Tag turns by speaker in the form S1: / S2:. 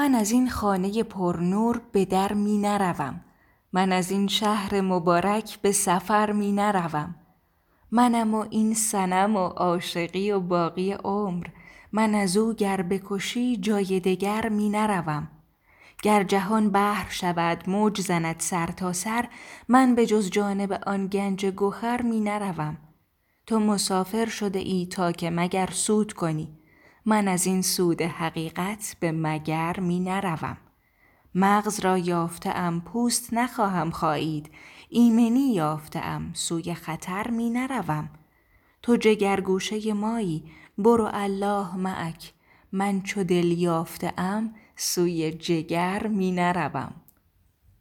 S1: من از این خانه پرنور به در می نروم. من از این شهر مبارک به سفر می نروم. منم و این صنم و عاشقی و باقی عمر. من از او گر بکشی جای دگر می نروم. گر جهان بحر شود موج زند سرتاسر من به جز جانب آن گنج گهر می نروم. تو مسافر شده ای تا که مگر سود کنی. من از این سود حقیقت به مگر می نروم. مغز را یافته ام پوست نخواهم خایید ایمنی یافته ام سوی خطر می نروم. تو جگرگوشه مایی برو الله معک. من چو دل یافته ام سوی جگر می نروم.